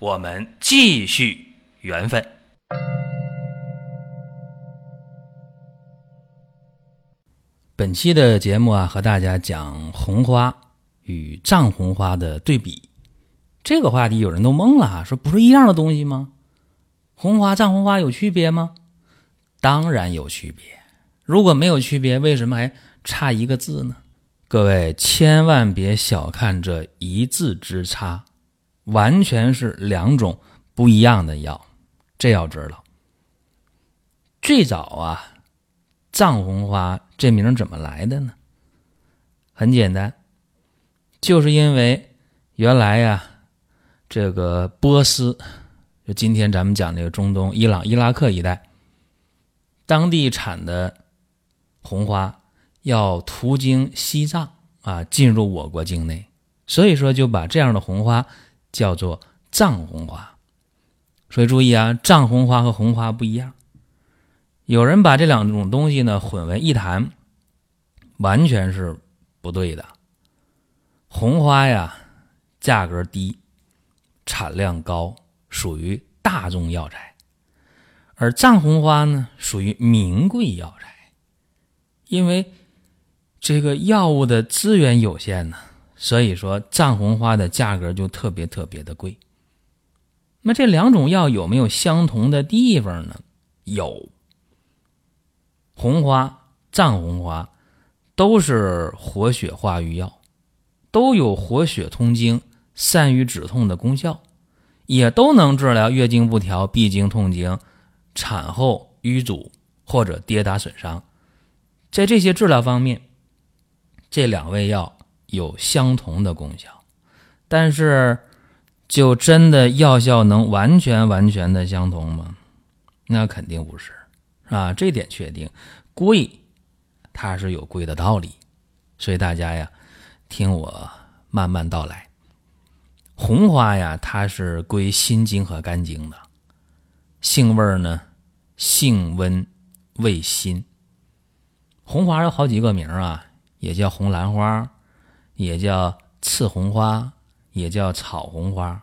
我们继续缘分。本期的节目啊，和大家讲红花与藏红花的对比。这个话题有人都懵了，说不是一样的东西吗？红花、藏红花有区别吗？当然有区别。如果没有区别，为什么还差一个字呢？各位千万别小看这一字之差。完全是两种不一样的药，这要知道。最早啊，藏红花这名怎么来的呢？很简单，就是因为原来呀，这个波斯，就今天咱们讲这个中东、伊朗、伊拉克一带，当地产的红花要途经西藏啊，进入我国境内，所以说就把这样的红花。叫做藏红花，所以注意啊，藏红花和红花不一样。有人把这两种东西呢混为一谈，完全是不对的。红花呀，价格低，产量高，属于大众药材；而藏红花呢，属于名贵药材。因为这个药物的资源有限呢。所以说，藏红花的价格就特别特别的贵。那这两种药有没有相同的地方呢？有。红花、藏红花都是活血化瘀药，都有活血通经、散瘀止痛的功效，也都能治疗月经不调、闭经痛经、产后瘀阻或者跌打损伤。在这些治疗方面，这两味药。有相同的功效，但是就真的药效能完全完全的相同吗？那肯定不是，是吧？这点确定，贵它是有贵的道理，所以大家呀，听我慢慢道来。红花呀，它是归心经和肝经的，性味呢，性温，味辛。红花有好几个名啊，也叫红兰花。也叫赤红花，也叫草红花，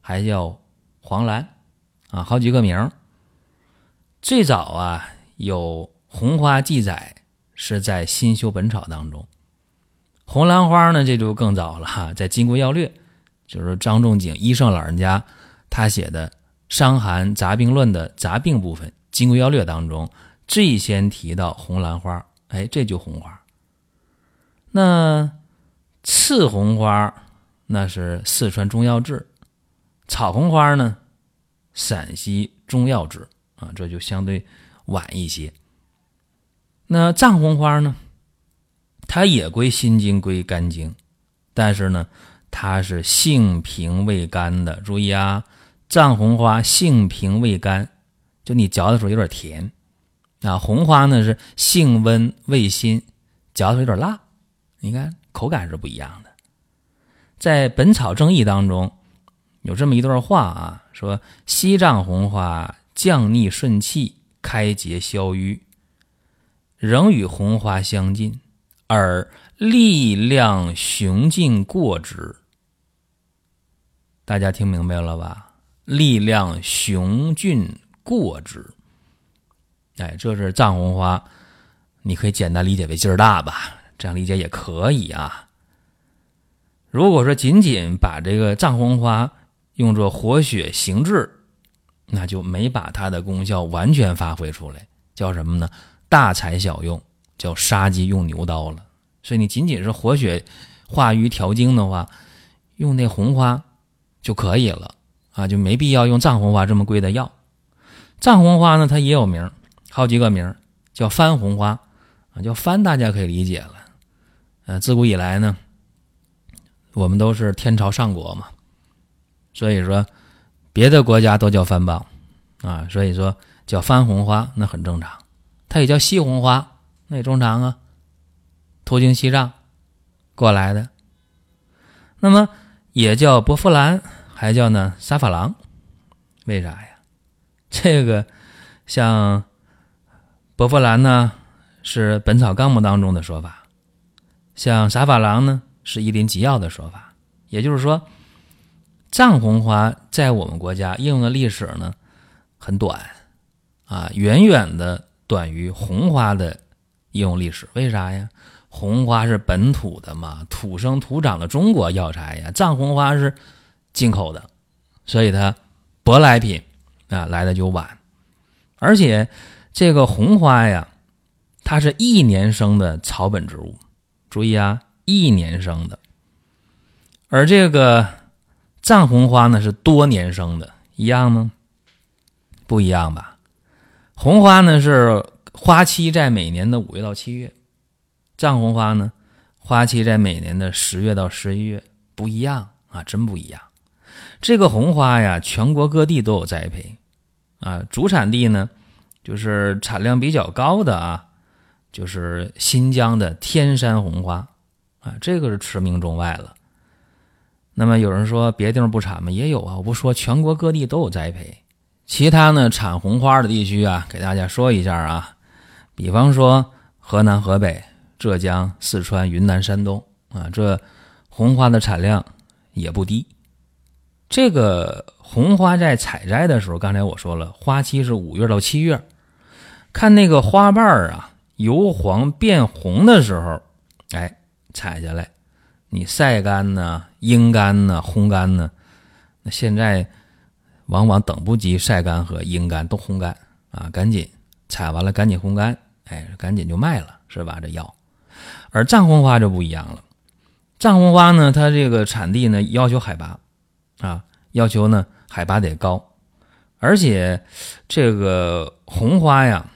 还叫黄兰，啊，好几个名儿最早啊，有红花记载是在《新修本草》当中，红兰花呢，这就更早了，在《金匮要略》，就是张仲景医圣老人家他写的《伤寒杂病论》的杂病部分，《金匮要略》当中最先提到红兰花，哎，这就红花。那。刺红花，那是四川中药志；草红花呢，陕西中药志啊，这就相对晚一些。那藏红花呢，它也归心经，归肝经，但是呢，它是性平味甘的。注意啊，藏红花性平味甘，就你嚼的时候有点甜啊。红花呢是性温味辛，嚼的时候有点辣。你看。口感是不一样的。在《本草正义》当中，有这么一段话啊，说西藏红花降逆顺气，开结消瘀，仍与红花相近，而力量雄劲过之。大家听明白了吧？力量雄峻过之。哎，这是藏红花，你可以简单理解为劲儿大吧。这样理解也可以啊。如果说仅仅把这个藏红花用作活血行滞，那就没把它的功效完全发挥出来，叫什么呢？大材小用，叫杀鸡用牛刀了。所以你仅仅是活血化瘀调经的话，用那红花就可以了啊，就没必要用藏红花这么贵的药。藏红花呢，它也有名，好几个名，叫番红花啊，叫番，大家可以理解了。呃，自古以来呢，我们都是天朝上国嘛，所以说别的国家都叫番邦啊，所以说叫番红花那很正常。它也叫西红花，那也正常啊。途经西藏过来的，那么也叫薄扶兰，还叫呢沙发郎，为啥呀？这个像薄扶兰呢，是《本草纲目》当中的说法，像沙发郎呢，是《一林纪要》的说法。也就是说，藏红花在我们国家应用的历史呢很短啊，远远的短于红花的应用历史。为啥呀？红花是本土的嘛，土生土长的中国药材呀。藏红花是进口的，所以它舶来品啊来的就晚。而且这个红花呀，它是一年生的草本植物，注意啊，一年生的。而这个藏红花呢是多年生的，一样吗？不一样吧？红花呢是花期在每年的五月到七月。藏红花呢，花期在每年的十月到十一月，不一样啊，真不一样。这个红花呀，全国各地都有栽培，啊，主产地呢，就是产量比较高的啊，就是新疆的天山红花，啊，这个是驰名中外了。那么有人说别地方不产吗？也有啊，我不说，全国各地都有栽培。其他呢，产红花的地区啊，给大家说一下啊，比方说河南、河北。浙江、四川、云南、山东啊，这红花的产量也不低。这个红花在采摘的时候，刚才我说了，花期是五月到七月。看那个花瓣啊，由黄变红的时候，哎，采下来，你晒干呢、阴干呢、烘干呢，那现在往往等不及晒干和阴干，都烘干啊，赶紧采完了，赶紧烘干，哎，赶紧就卖了，是吧？这药。而藏红花就不一样了，藏红花呢，它这个产地呢要求海拔，啊，要求呢海拔得高，而且这个红花呀，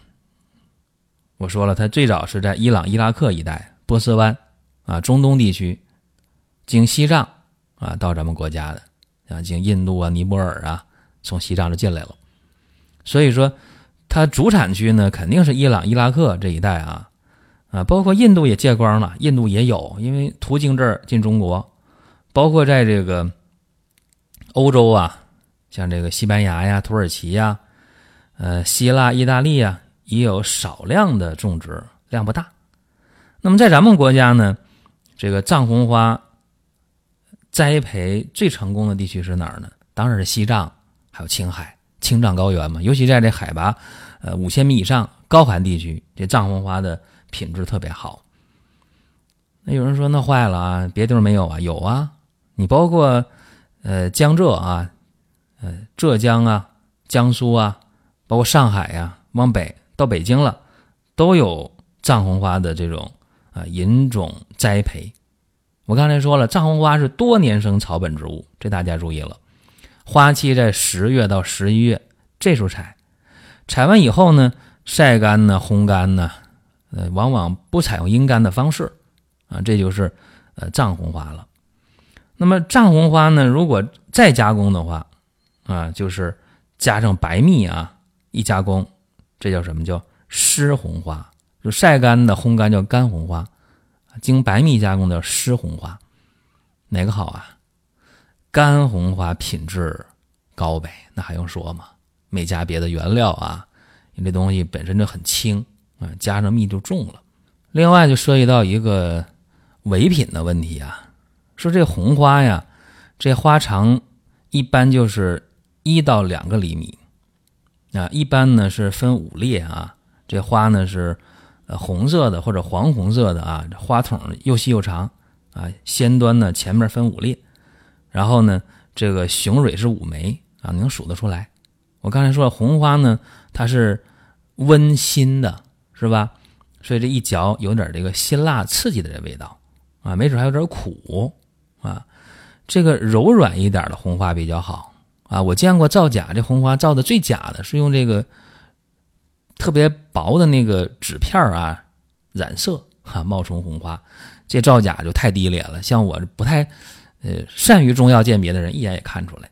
我说了，它最早是在伊朗、伊拉克一带、波斯湾啊、中东地区，经西藏啊到咱们国家的，啊，经印度啊、尼泊尔啊，从西藏就进来了，所以说它主产区呢肯定是伊朗、伊拉克这一带啊。啊，包括印度也借光了，印度也有，因为途经这儿进中国，包括在这个欧洲啊，像这个西班牙呀、土耳其呀、呃希腊、意大利呀，也有少量的种植，量不大。那么在咱们国家呢，这个藏红花栽培最成功的地区是哪儿呢？当然是西藏，还有青海、青藏高原嘛。尤其在这海拔呃五千米以上高寒地区，这藏红花的。品质特别好。那有人说那坏了啊，别地方没有啊？有啊，你包括呃江浙啊，呃浙江啊、江苏啊，包括上海呀，往北到北京了，都有藏红花的这种啊引种栽培。我刚才说了，藏红花是多年生草本植物，这大家注意了。花期在十月到十一月，这时候采，采完以后呢，晒干呢，烘干呢。呃，往往不采用阴干的方式，啊，这就是呃藏红花了。那么藏红花呢，如果再加工的话，啊，就是加上白蜜啊，一加工，这叫什么叫湿红花？就晒干的烘干叫干红花，经白蜜加工的湿红花，哪个好啊？干红花品质高呗，那还用说吗？没加别的原料啊，你这东西本身就很轻。啊，加上蜜就重了。另外就涉及到一个伪品的问题啊，说这红花呀，这花长一般就是一到两个厘米啊，一般呢是分五列啊。这花呢是呃红色的或者黄红色的啊，花筒又细又长啊，先端呢前面分五列，然后呢这个雄蕊是五枚啊，能数得出来。我刚才说了，红花呢它是温馨的。是吧？所以这一嚼有点这个辛辣刺激的这味道啊，没准还有点苦啊。这个柔软一点的红花比较好啊。我见过造假，这红花造的最假的是用这个特别薄的那个纸片啊染色哈，冒充红花，这造假就太低劣了。像我不太呃善于中药鉴别的人，一眼也看出来。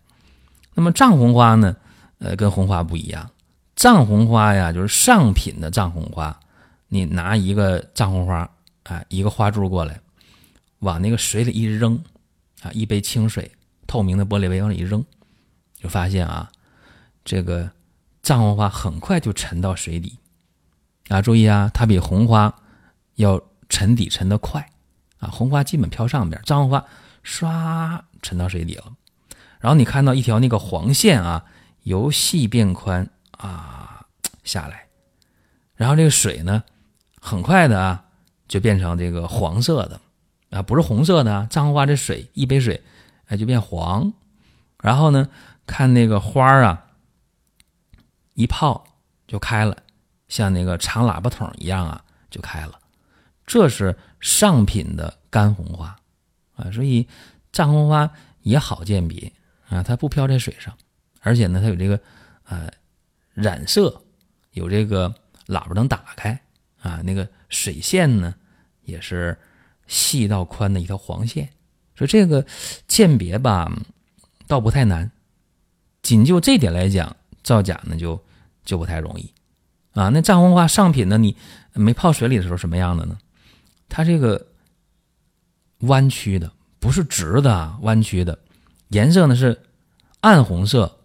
那么藏红花呢，呃，跟红花不一样。藏红花呀，就是上品的藏红花。你拿一个藏红花啊，一个花柱过来，往那个水里一扔啊，一杯清水，透明的玻璃杯往里一扔，就发现啊，这个藏红花很快就沉到水底啊。注意啊，它比红花要沉底沉得快啊。红花基本飘上边，藏红花唰沉到水底了。然后你看到一条那个黄线啊，由细变宽啊下来，然后这个水呢。很快的啊，就变成这个黄色的啊，不是红色的。藏红花这水一杯水，哎，就变黄。然后呢，看那个花儿啊，一泡就开了，像那个长喇叭筒一样啊，就开了。这是上品的干红花啊，所以藏红花也好鉴别啊，它不飘在水上，而且呢，它有这个呃染色，有这个喇叭能打开。啊，那个水线呢，也是细到宽的一条黄线，所以这个鉴别吧，倒不太难。仅就这点来讲，造假呢就就不太容易啊。那藏红花上品呢，你没泡水里的时候什么样的呢？它这个弯曲的，不是直的，弯曲的，颜色呢是暗红色、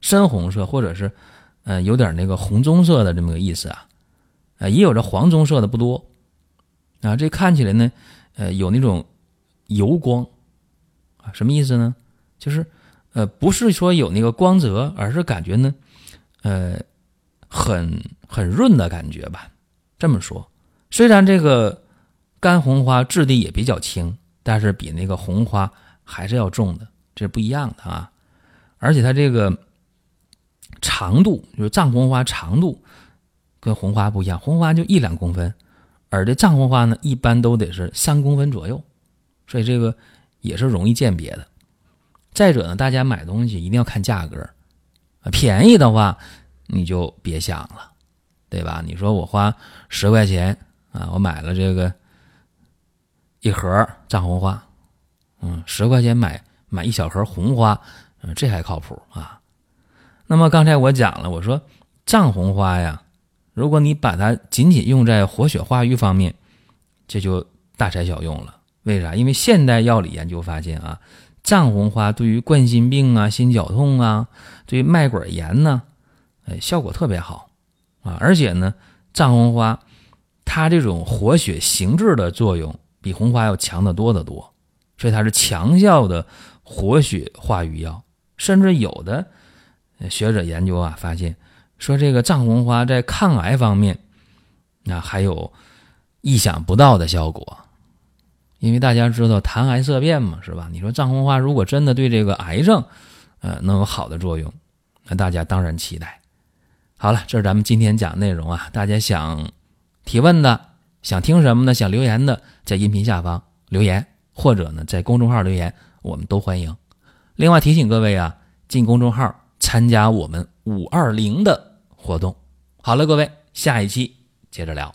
深红色，或者是呃有点那个红棕色的这么个意思啊。啊，也有着黄棕色的不多，啊，这看起来呢，呃，有那种油光，啊，什么意思呢？就是，呃，不是说有那个光泽，而是感觉呢，呃，很很润的感觉吧。这么说，虽然这个干红花质地也比较轻，但是比那个红花还是要重的，这是不一样的啊。而且它这个长度，就是藏红花长度。跟红花不一样，红花就一两公分，而这藏红花呢，一般都得是三公分左右，所以这个也是容易鉴别的。再者呢，大家买东西一定要看价格，啊，便宜的话你就别想了，对吧？你说我花十块钱啊，我买了这个一盒藏红花，嗯，十块钱买买一小盒红花，嗯，这还靠谱啊。那么刚才我讲了，我说藏红花呀。如果你把它仅仅用在活血化瘀方面，这就大材小用了。为啥？因为现代药理研究发现啊，藏红花对于冠心病啊、心绞痛啊、对于脉管炎呢，哎，效果特别好啊。而且呢，藏红花它这种活血行滞的作用比红花要强得多得多，所以它是强效的活血化瘀药。甚至有的学者研究啊，发现。说这个藏红花在抗癌方面，那还有意想不到的效果，因为大家知道谈癌色变嘛，是吧？你说藏红花如果真的对这个癌症，呃，能有好的作用，那大家当然期待。好了，这是咱们今天讲内容啊，大家想提问的、想听什么的、想留言的，在音频下方留言，或者呢在公众号留言，我们都欢迎。另外提醒各位啊，进公众号参加我们五二零的。活动好了，各位，下一期接着聊。